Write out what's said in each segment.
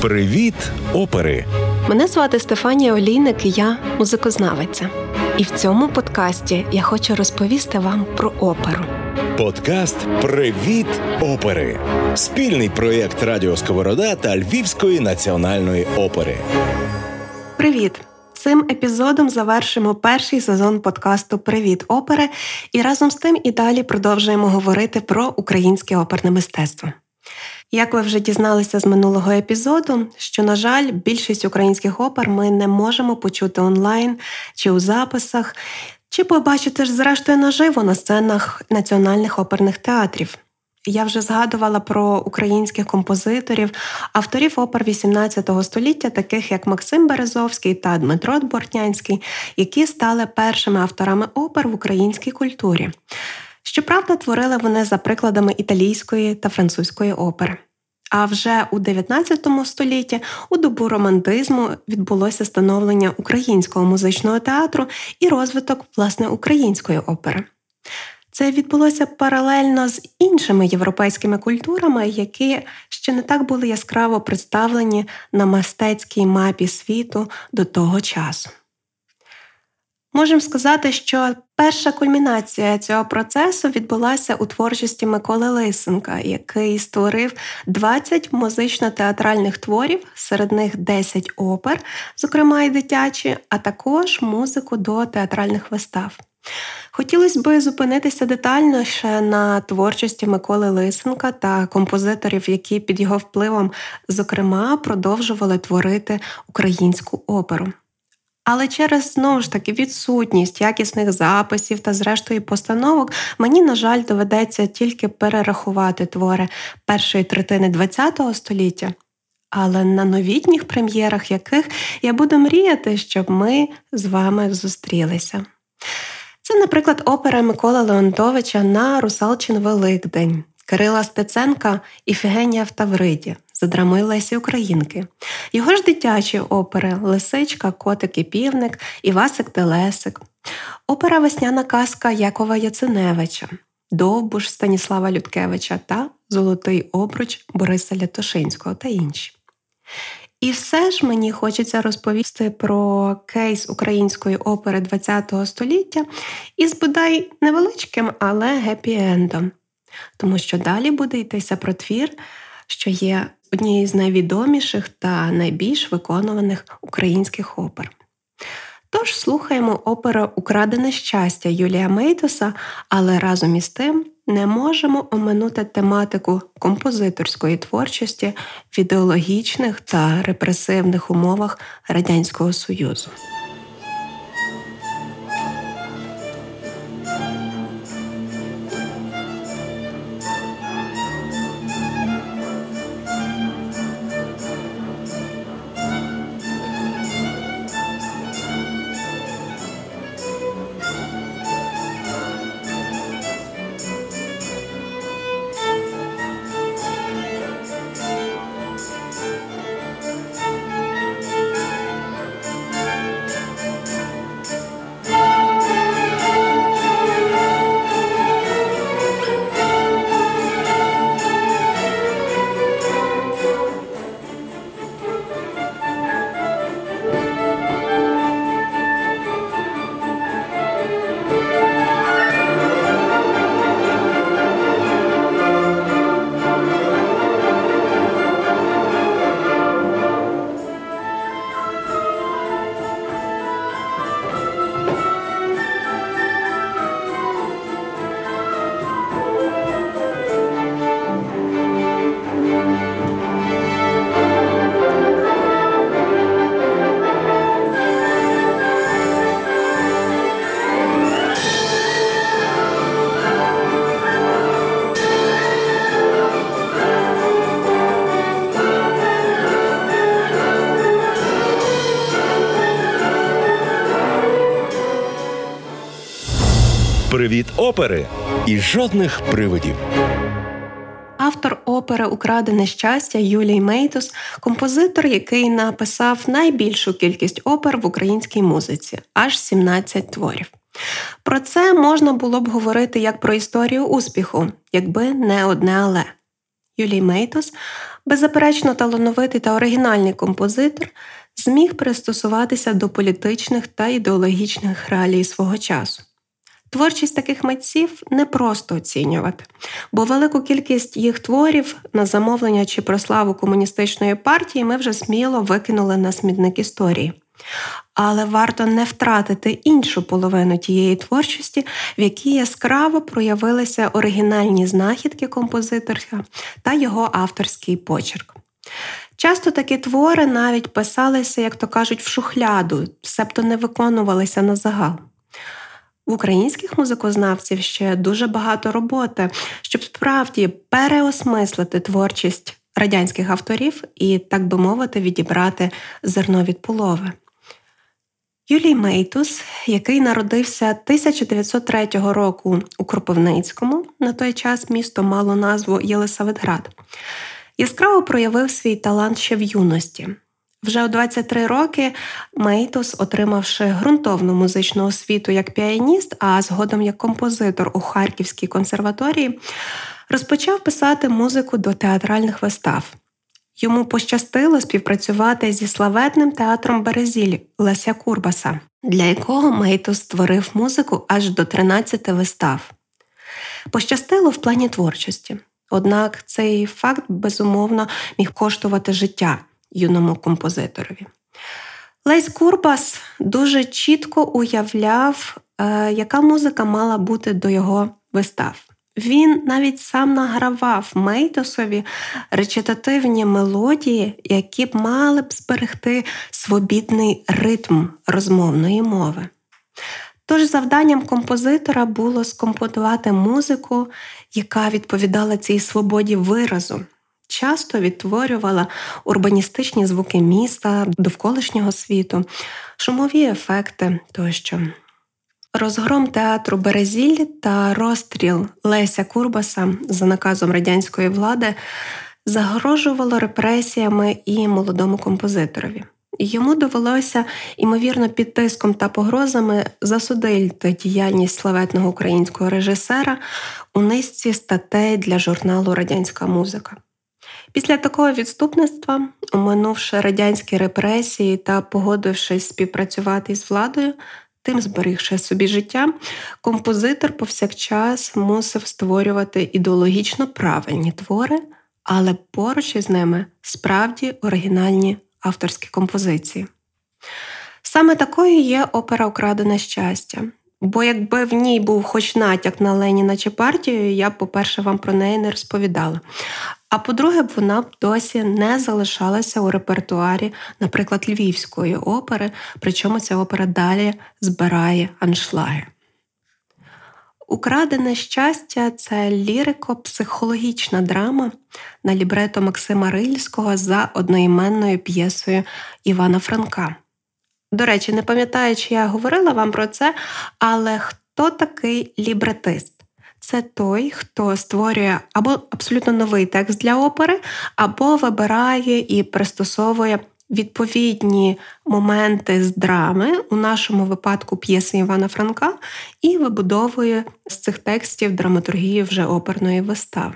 Привіт, опери! Мене звати Стефанія Олійник, і я музикознавиця. І в цьому подкасті я хочу розповісти вам про оперу. Подкаст Привіт, опери! Спільний проєкт Радіо Сковорода та Львівської національної опери. Привіт! Цим епізодом завершимо перший сезон подкасту Привіт, опери і разом з тим і далі продовжуємо говорити про українське оперне мистецтво. Як ви вже дізналися з минулого епізоду, що, на жаль, більшість українських опер ми не можемо почути онлайн чи у записах, чи побачити ж, зрештою, наживо на сценах національних оперних театрів. Я вже згадувала про українських композиторів, авторів опер XVIII століття, таких як Максим Березовський та Дмитро Бортнянський, які стали першими авторами опер в українській культурі. Щоправда, творили вони за прикладами італійської та французької опери. А вже у 19 столітті у добу романтизму відбулося становлення українського музичного театру і розвиток власне української опери. Це відбулося паралельно з іншими європейськими культурами, які ще не так були яскраво представлені на мистецькій мапі світу до того часу. Можемо сказати, що перша кульмінація цього процесу відбулася у творчості Миколи Лисенка, який створив 20 музично-театральних творів, серед них 10 опер, зокрема і дитячі, а також музику до театральних вистав. Хотілося б зупинитися детальніше на творчості Миколи Лисенка та композиторів, які під його впливом, зокрема, продовжували творити українську оперу. Але через знову ж таки відсутність якісних записів та, зрештою, постановок мені, на жаль, доведеться тільки перерахувати твори першої третини ХХ століття, але на новітніх прем'єрах яких я буду мріяти, щоб ми з вами зустрілися. Це, наприклад, опера Миколи Леонтовича на Русалчин Великдень, Кирила Стеценка Іфігенія в Тавриді за драмою Лесі Українки. Його ж дитячі опери Лисичка, Котик і Півник, Івасик Телесик, опера Весняна казка Якова Яциневича, Довбуш Станіслава Людкевича та Золотий обруч Бориса Лятошинського та інші. І все ж мені хочеться розповісти про кейс української опери ХХ століття із бодай невеличким, але гепі-ендом. Тому що далі буде йтися про твір, що є однією з найвідоміших та найбільш виконуваних українських опер. Тож слухаємо оперу Украдене щастя Юлія Мейтоса, але разом із тим не можемо оминути тематику композиторської творчості в ідеологічних та репресивних умовах Радянського Союзу. Опери і жодних привидів. Автор опери Украдене щастя Юлій Мейтус, композитор, який написав найбільшу кількість опер в українській музиці аж 17 творів. Про це можна було б говорити як про історію успіху, якби не одне але. Юлій Мейтос, беззаперечно талановитий та оригінальний композитор, зміг пристосуватися до політичних та ідеологічних реалій свого часу. Творчість таких митців не просто оцінювати, бо велику кількість їх творів на замовлення чи про славу комуністичної партії ми вже сміло викинули на смітник історії. Але варто не втратити іншу половину тієї творчості, в якій яскраво проявилися оригінальні знахідки композиторка та його авторський почерк. Часто такі твори навіть писалися, як то кажуть, в шухляду, себто не виконувалися на загал. В українських музикознавців ще дуже багато роботи, щоб справді переосмислити творчість радянських авторів і, так би мовити, відібрати зерно від полови. Юлій Мейтус, який народився 1903 року у Кропивницькому, на той час місто мало назву Єлисаветград, яскраво проявив свій талант ще в юності. Вже у 23 роки Мейтус, отримавши ґрунтовну музичну освіту як піаніст, а згодом як композитор у Харківській консерваторії, розпочав писати музику до театральних вистав. Йому пощастило співпрацювати зі славетним театром Березіль Леся Курбаса, для якого Мейтус створив музику аж до 13 вистав. Пощастило в плані творчості. Однак цей факт безумовно міг коштувати життя юному композиторові. Лесь Курбас дуже чітко уявляв, е, яка музика мала бути до його вистав. Він навіть сам награвав Мейтосові речитативні мелодії, які б мали б зберегти свобідний ритм розмовної мови. Тож завданням композитора було скомпонувати музику, яка відповідала цій свободі виразу, часто відтворювала урбаністичні звуки міста, довколишнього світу, шумові ефекти тощо. Розгром театру Березіль та розстріл Леся Курбаса за наказом радянської влади загрожувало репресіями і молодому композиторові. Йому довелося, ймовірно, під тиском та погрозами засудити діяльність славетного українського режисера у низці статей для журналу Радянська музика. Після такого відступництва, оминувши радянські репресії та погодившись співпрацювати з владою, тим зберігши собі життя, композитор повсякчас мусив створювати ідеологічно правильні твори, але поруч із ними справді оригінальні авторські композиції. Саме такою є опера Украдене щастя. Бо якби в ній був хоч натяк на Леніна чи партію, я б, по-перше, вам про неї не розповідала. А по-друге, вона б досі не залишалася у репертуарі, наприклад, Львівської опери, причому ця опера далі збирає аншлаги. Украдене щастя це лірико-психологічна драма на лібрето Максима Рильського за одноіменною п'єсою Івана Франка. До речі, не пам'ятаю, чи я говорила вам про це, але хто такий лібретист? Це той, хто створює або абсолютно новий текст для опери, або вибирає і пристосовує відповідні моменти з драми, у нашому випадку п'єси Івана Франка, і вибудовує з цих текстів драматургію вже оперної вистави.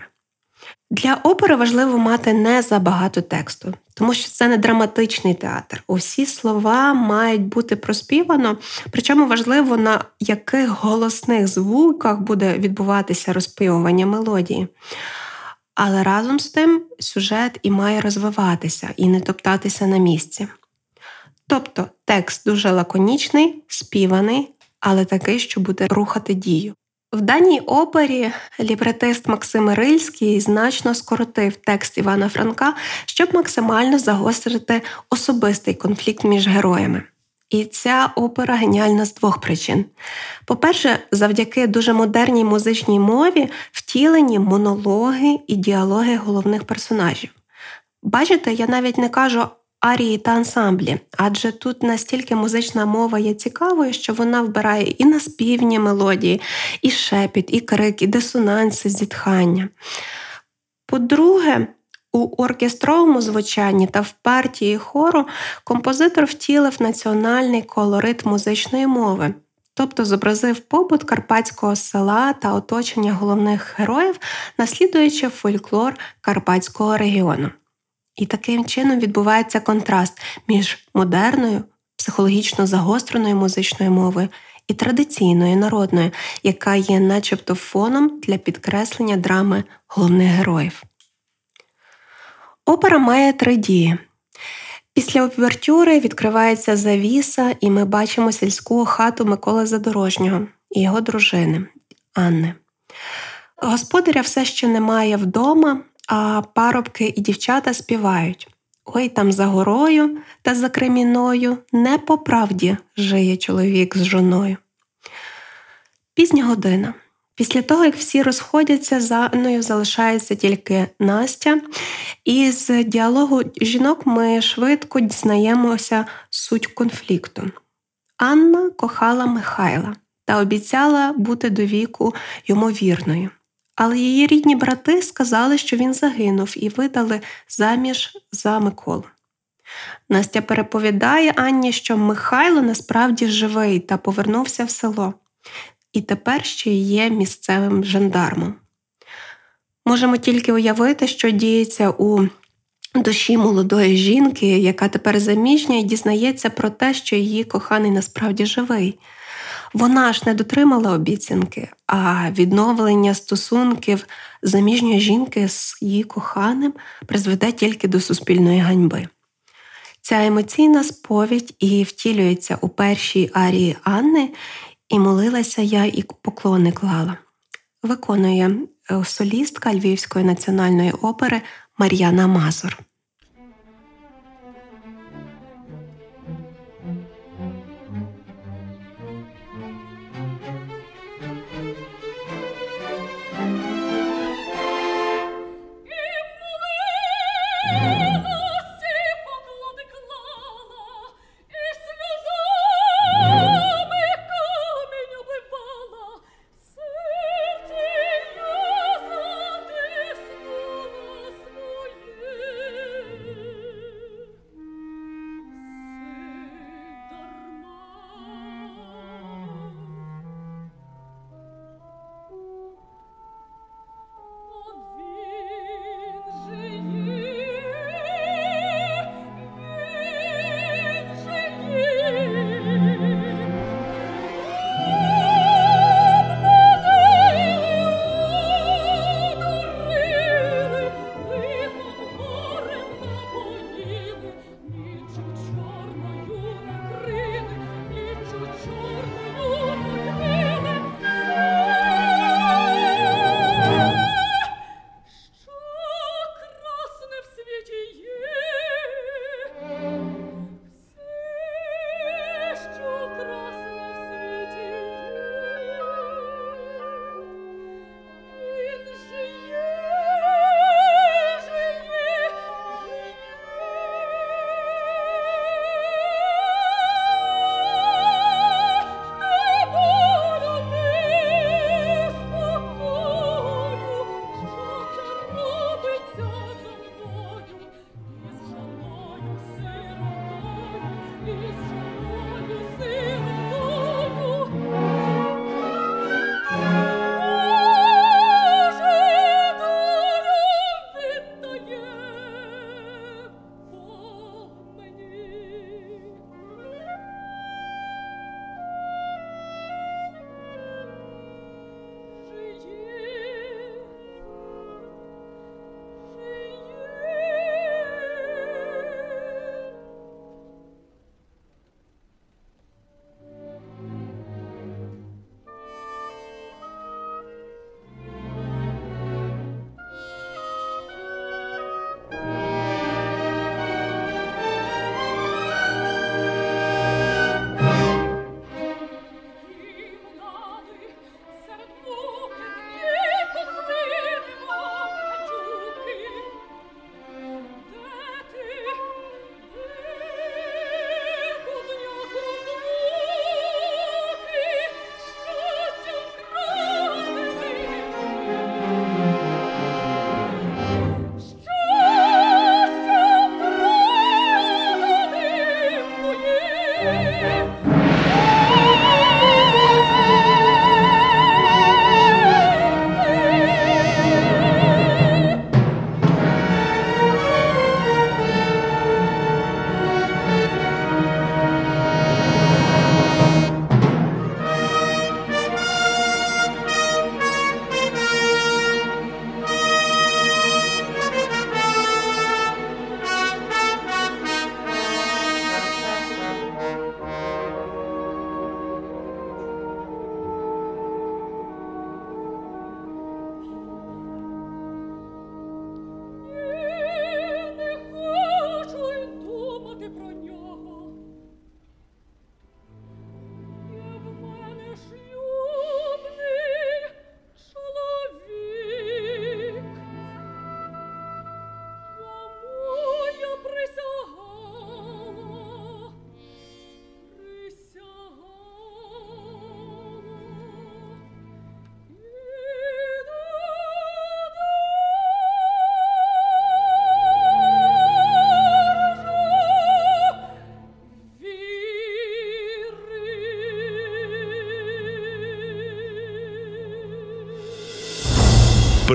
Для опери важливо мати не забагато тексту, тому що це не драматичний театр. Усі слова мають бути проспівано, причому важливо, на яких голосних звуках буде відбуватися розпівування мелодії. Але разом з тим сюжет і має розвиватися і не топтатися на місці. Тобто текст дуже лаконічний, співаний, але такий, що буде рухати дію. В даній опері лібретист Максим Рильський значно скоротив текст Івана Франка, щоб максимально загострити особистий конфлікт між героями. І ця опера геніальна з двох причин. По-перше, завдяки дуже модерній музичній мові втілені монологи і діалоги головних персонажів. Бачите, я навіть не кажу арії та ансамблі, адже тут настільки музична мова є цікавою, що вона вбирає і наспівні мелодії, і шепіт, і крик, і дисонанси, зітхання. По-друге, у оркестровому звучанні та в партії хору композитор втілив національний колорит музичної мови. тобто зобразив побут карпатського села та оточення головних героїв, наслідуючи фольклор карпатського регіону. І таким чином відбувається контраст між модерною, психологічно загостреною музичною мовою і традиційною народною, яка є начебто фоном для підкреслення драми головних героїв. Опера має три дії. Після овертюри відкривається завіса, і ми бачимо сільську хату Миколи Задорожнього і його дружини Анни. Господаря все ще немає вдома, а парубки і дівчата співають. Ой там за горою та за креміною не по правді жиє чоловік з жоною. Пізня година. Після того, як всі розходяться, за Анною залишається тільки Настя, і з діалогу жінок ми швидко дізнаємося суть конфлікту. Анна кохала Михайла та обіцяла бути до віку йому вірною. Але її рідні брати сказали, що він загинув, і видали заміж за Миколу. Настя переповідає Анні, що Михайло насправді живий та повернувся в село, і тепер ще є місцевим жандармом. Можемо тільки уявити, що діється у душі молодої жінки, яка тепер заміжня і дізнається про те, що її коханий насправді живий. Вона ж не дотримала обіцянки, а відновлення стосунків заміжньої жінки з її коханим призведе тільки до суспільної ганьби. Ця емоційна сповідь і втілюється у першій арії Анни, і молилася я і поклони клала. Виконує е, солістка Львівської національної опери Мар'яна Мазур.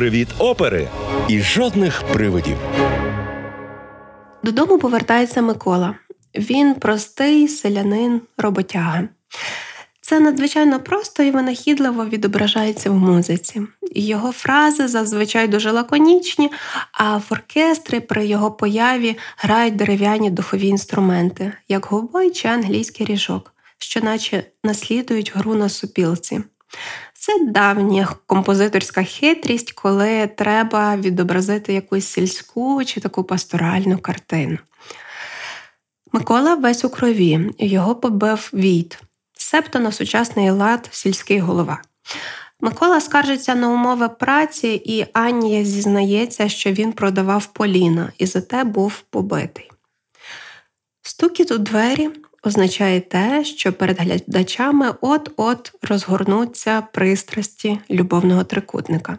Привіт, опери і жодних привидів. Додому повертається Микола. Він простий селянин, роботяга. Це надзвичайно просто і винахідливо відображається в музиці. Його фрази зазвичай дуже лаконічні, а в оркестрі при його появі грають дерев'яні духові інструменти, як губой чи англійський ріжок, що наче наслідують гру на супілці. Це давня композиторська хитрість, коли треба відобразити якусь сільську чи таку пасторальну картину. Микола весь у крові, його побив війт, себто на сучасний лад сільський голова. Микола скаржиться на умови праці, і Анія зізнається, що він продавав поліна і зате був побитий. Стукіт у двері означає те, що перед глядачами от-от розгорнуться пристрасті любовного трикутника.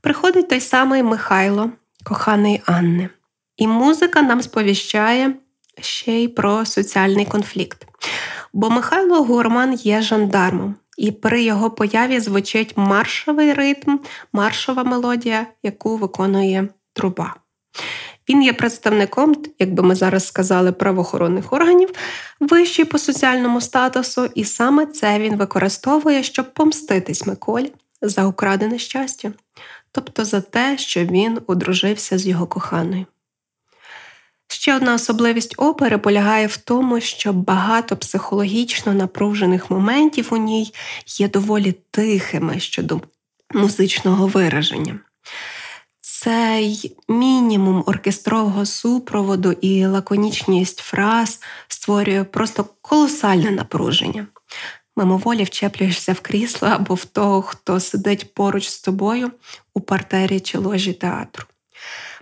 Приходить той самий Михайло, коханий Анни, і музика нам сповіщає ще й про соціальний конфлікт. Бо Михайло Гурман є жандармом, і при його появі звучить маршовий ритм, маршова мелодія, яку виконує труба. Він є представником, як би ми зараз сказали, правоохоронних органів, вищий по соціальному статусу, і саме це він використовує, щоб помститись Миколі за украдене щастя, тобто за те, що він одружився з його коханою. Ще одна особливість опери полягає в тому, що багато психологічно напружених моментів у ній є доволі тихими щодо музичного вираження. Цей мінімум оркестрового супроводу і лаконічність фраз створює просто колосальне напруження. Мимоволі вчеплюєшся в крісло або в того, хто сидить поруч з тобою у партері чи ложі театру.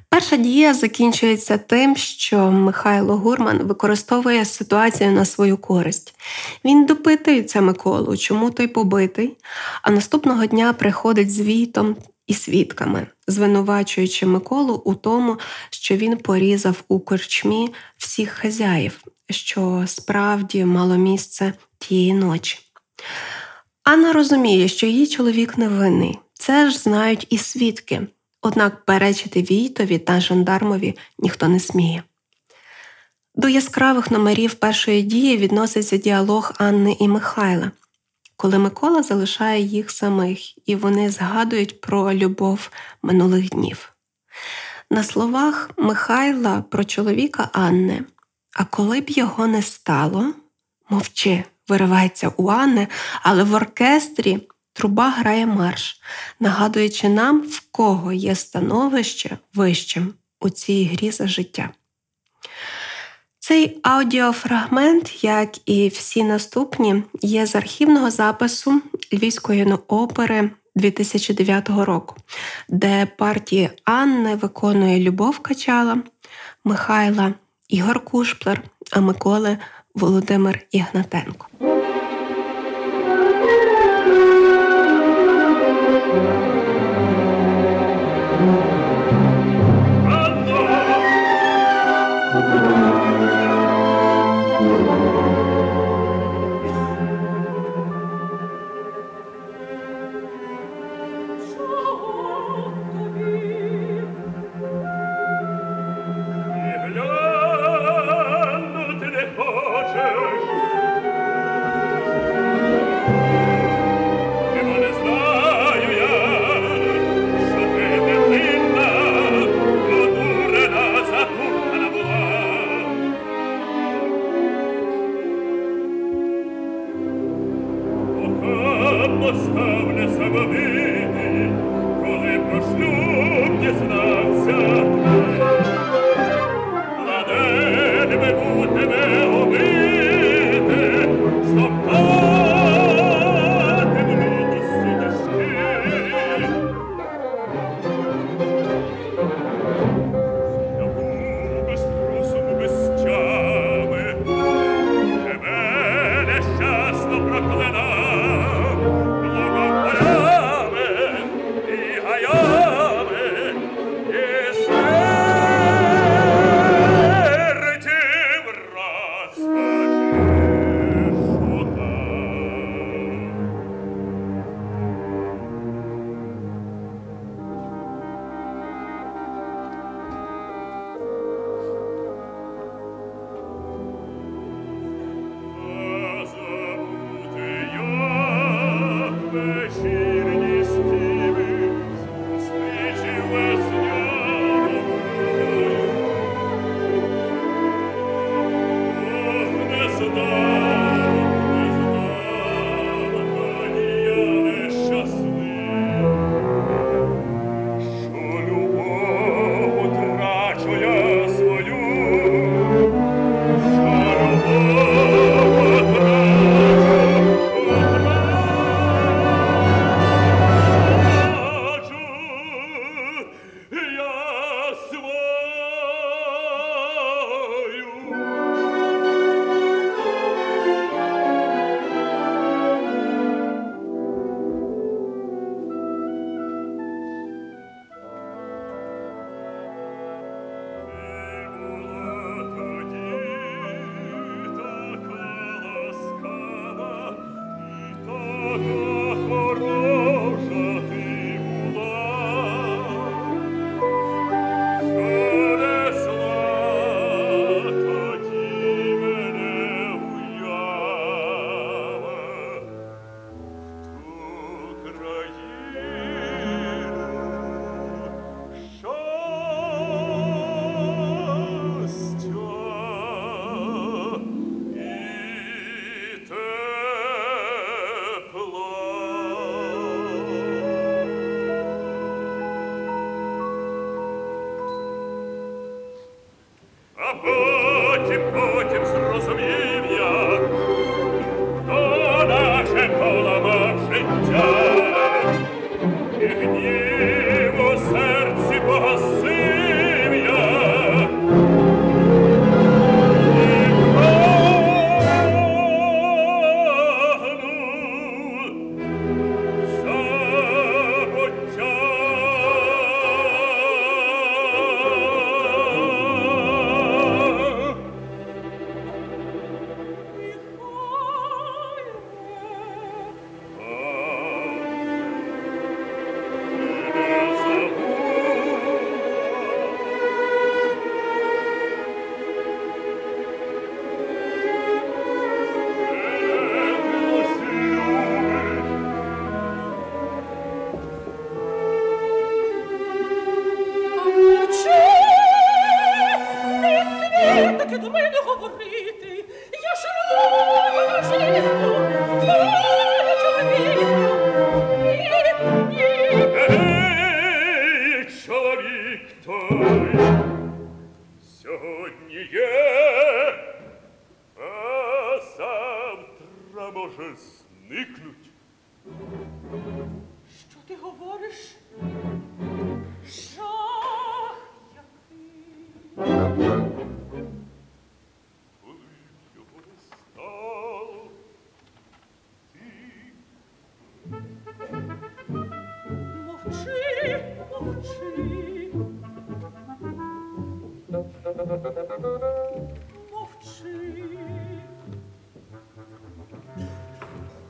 Перша дія закінчується тим, що Михайло Гурман використовує ситуацію на свою користь. Він допитується Миколу, чому той побитий, а наступного дня приходить з вітом і свідками, звинувачуючи Миколу у тому, що він порізав у корчмі всіх хазяїв, що справді мало місце тієї ночі. Анна розуміє, що її чоловік невинний. Це ж знають і свідки. Однак перечити Війтові та жандармові ніхто не сміє. До яскравих номерів першої дії відноситься діалог Анни і Михайла, коли Микола залишає їх самих, і вони згадують про любов минулих днів. На словах Михайла про чоловіка Анни, а коли б його не стало, мовчи, виривається у Анни, але в оркестрі Труба грає марш, нагадуючи нам, в кого є становище вищим у цій грі за життя. Цей аудіофрагмент, як і всі наступні, є з архівного запису Львівської опери 2009 року, де партії Анни виконує Любов Качала, Михайла Ігор Кушплер, а Миколи Володимир Ігнатенко.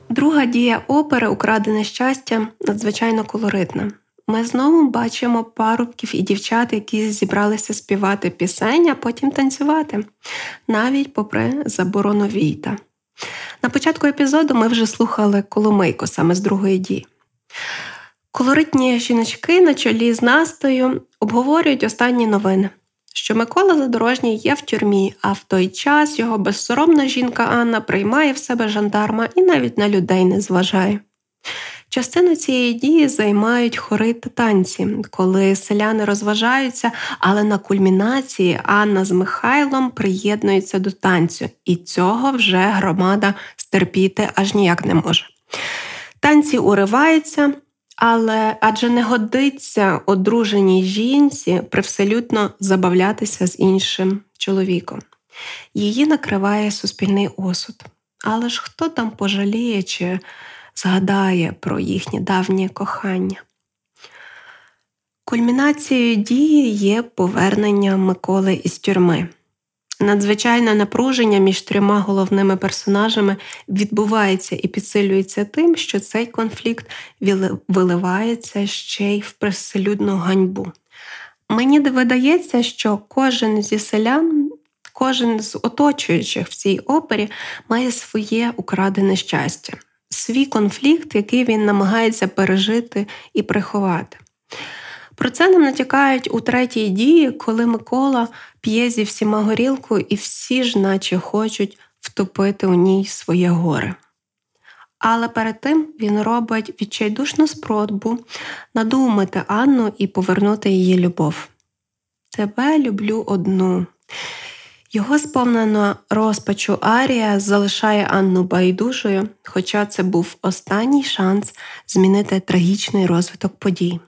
Друга дія опери Украдене щастя надзвичайно колоритна. Ми знову бачимо парубків і дівчат, які зібралися співати пісень, а потім танцювати, навіть попри заборону війта. На початку епізоду ми вже слухали Коломийко саме з другої дії. Колоритні жіночки на чолі з Настою обговорюють останні новини що Микола Задорожній є в тюрмі, а в той час його безсоромна жінка Анна приймає в себе жандарма і навіть на людей не зважає. Частину цієї дії займають хори та танці, коли селяни розважаються, але на кульмінації Анна з Михайлом приєднуються до танцю, і цього вже громада стерпіти аж ніяк не може. Танці уриваються, але адже не годиться одруженій жінці привселютно забавлятися з іншим чоловіком. Її накриває суспільний осуд. Але ж хто там пожаліє чи згадає про їхнє давнє кохання? Кульмінацією дії є повернення Миколи із тюрми. Надзвичайне напруження між трьома головними персонажами відбувається і підсилюється тим, що цей конфлікт виливається ще й в приселюдну ганьбу. Мені видається, що кожен зі селян, кожен з оточуючих в цій опері має своє украдене щастя, свій конфлікт, який він намагається пережити і приховати. Про це нам натякають у третій дії, коли Микола п'є зі всіма горілку, і всі ж, наче хочуть втопити у ній своє горе. Але перед тим він робить відчайдушну спробу надумати Анну і повернути її любов. Тебе люблю одну. Його сповнена розпачу Арія залишає Анну байдужою, хоча це був останній шанс змінити трагічний розвиток подій.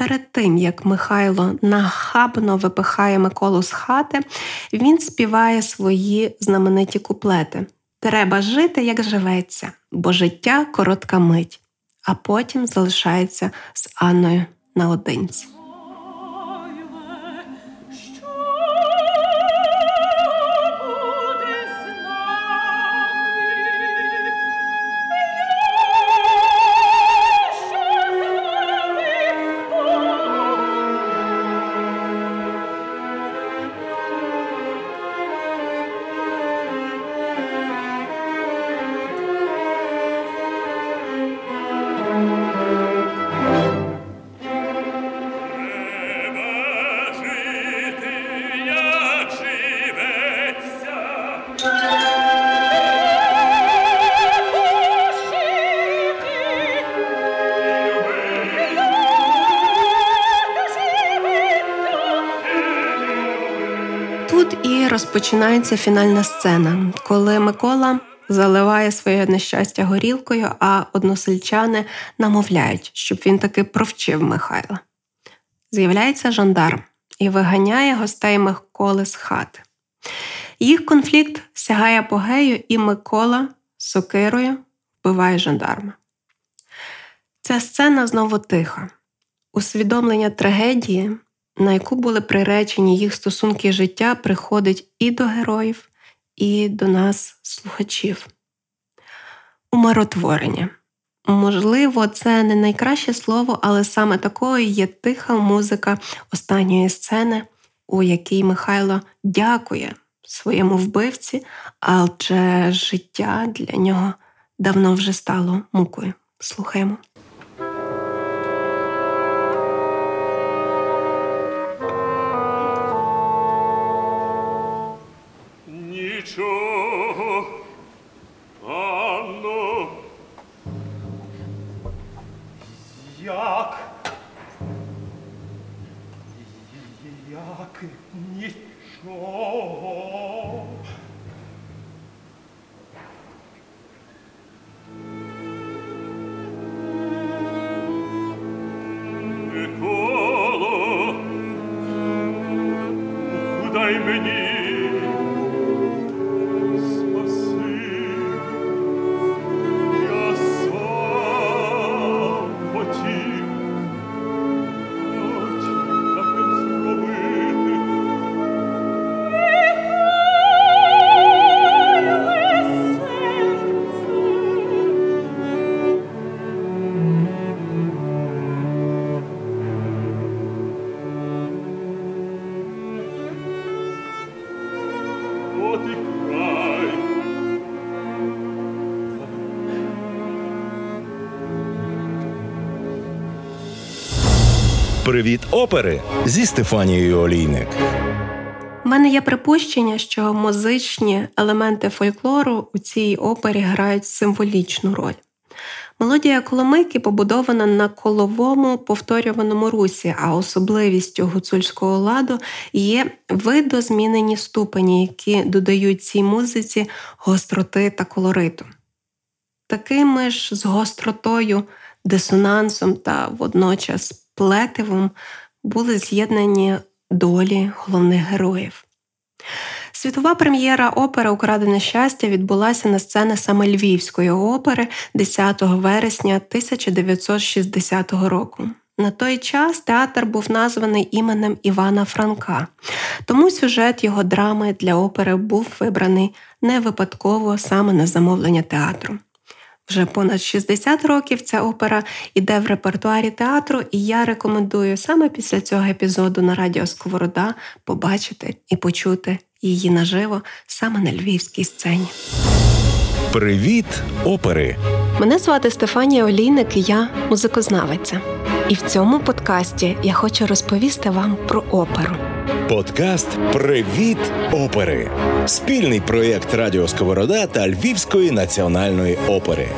Перед тим, як Михайло нахабно випихає Миколу з хати, він співає свої знамениті куплети. Треба жити, як живеться, бо життя коротка мить, а потім залишається з Анною наодинці. Розпочинається фінальна сцена, коли Микола заливає своє нещастя горілкою, а односельчани намовляють, щоб він таки провчив Михайла. З'являється жандарм і виганяє гостей Миколи з хати. Їх конфлікт сягає апогею, і Микола сокирою вбиває жандарма. Ця сцена знову тиха. Усвідомлення трагедії, на яку були приречені їх стосунки життя, приходить і до героїв, і до нас, слухачів. Умиротворення. Можливо, це не найкраще слово, але саме такою є тиха музика останньої сцени, у якій Михайло дякує своєму вбивці, адже життя для нього давно вже стало мукою. Слухаємо. Привіт опери зі Стефанією Олійник. У мене є припущення, що музичні елементи фольклору у цій опері грають символічну роль. Мелодія коломийки побудована на коловому повторюваному русі, а особливістю гуцульського ладу є видозмінені ступені, які додають цій музиці гостроти та колориту. Такими ж з гостротою, дисонансом та водночас плетивом були з'єднані долі головних героїв. Світова прем'єра опери Украдене щастя відбулася на сцені саме Львівської опери 10 вересня 1960 року. На той час театр був названий іменем Івана Франка, тому сюжет його драми для опери був вибраний не випадково саме на замовлення театру. Вже понад 60 років ця опера іде в репертуарі театру, і я рекомендую саме після цього епізоду на радіо Сковорода побачити і почути її наживо саме на львівській сцені. Привіт опери. Мене звати Стефанія Олійник, і я музикознавиця. І в цьому подкасті я хочу розповісти вам про оперу. Подкаст Привіт опери. Спільний проєкт Радіо Сковорода та Львівської національної опери.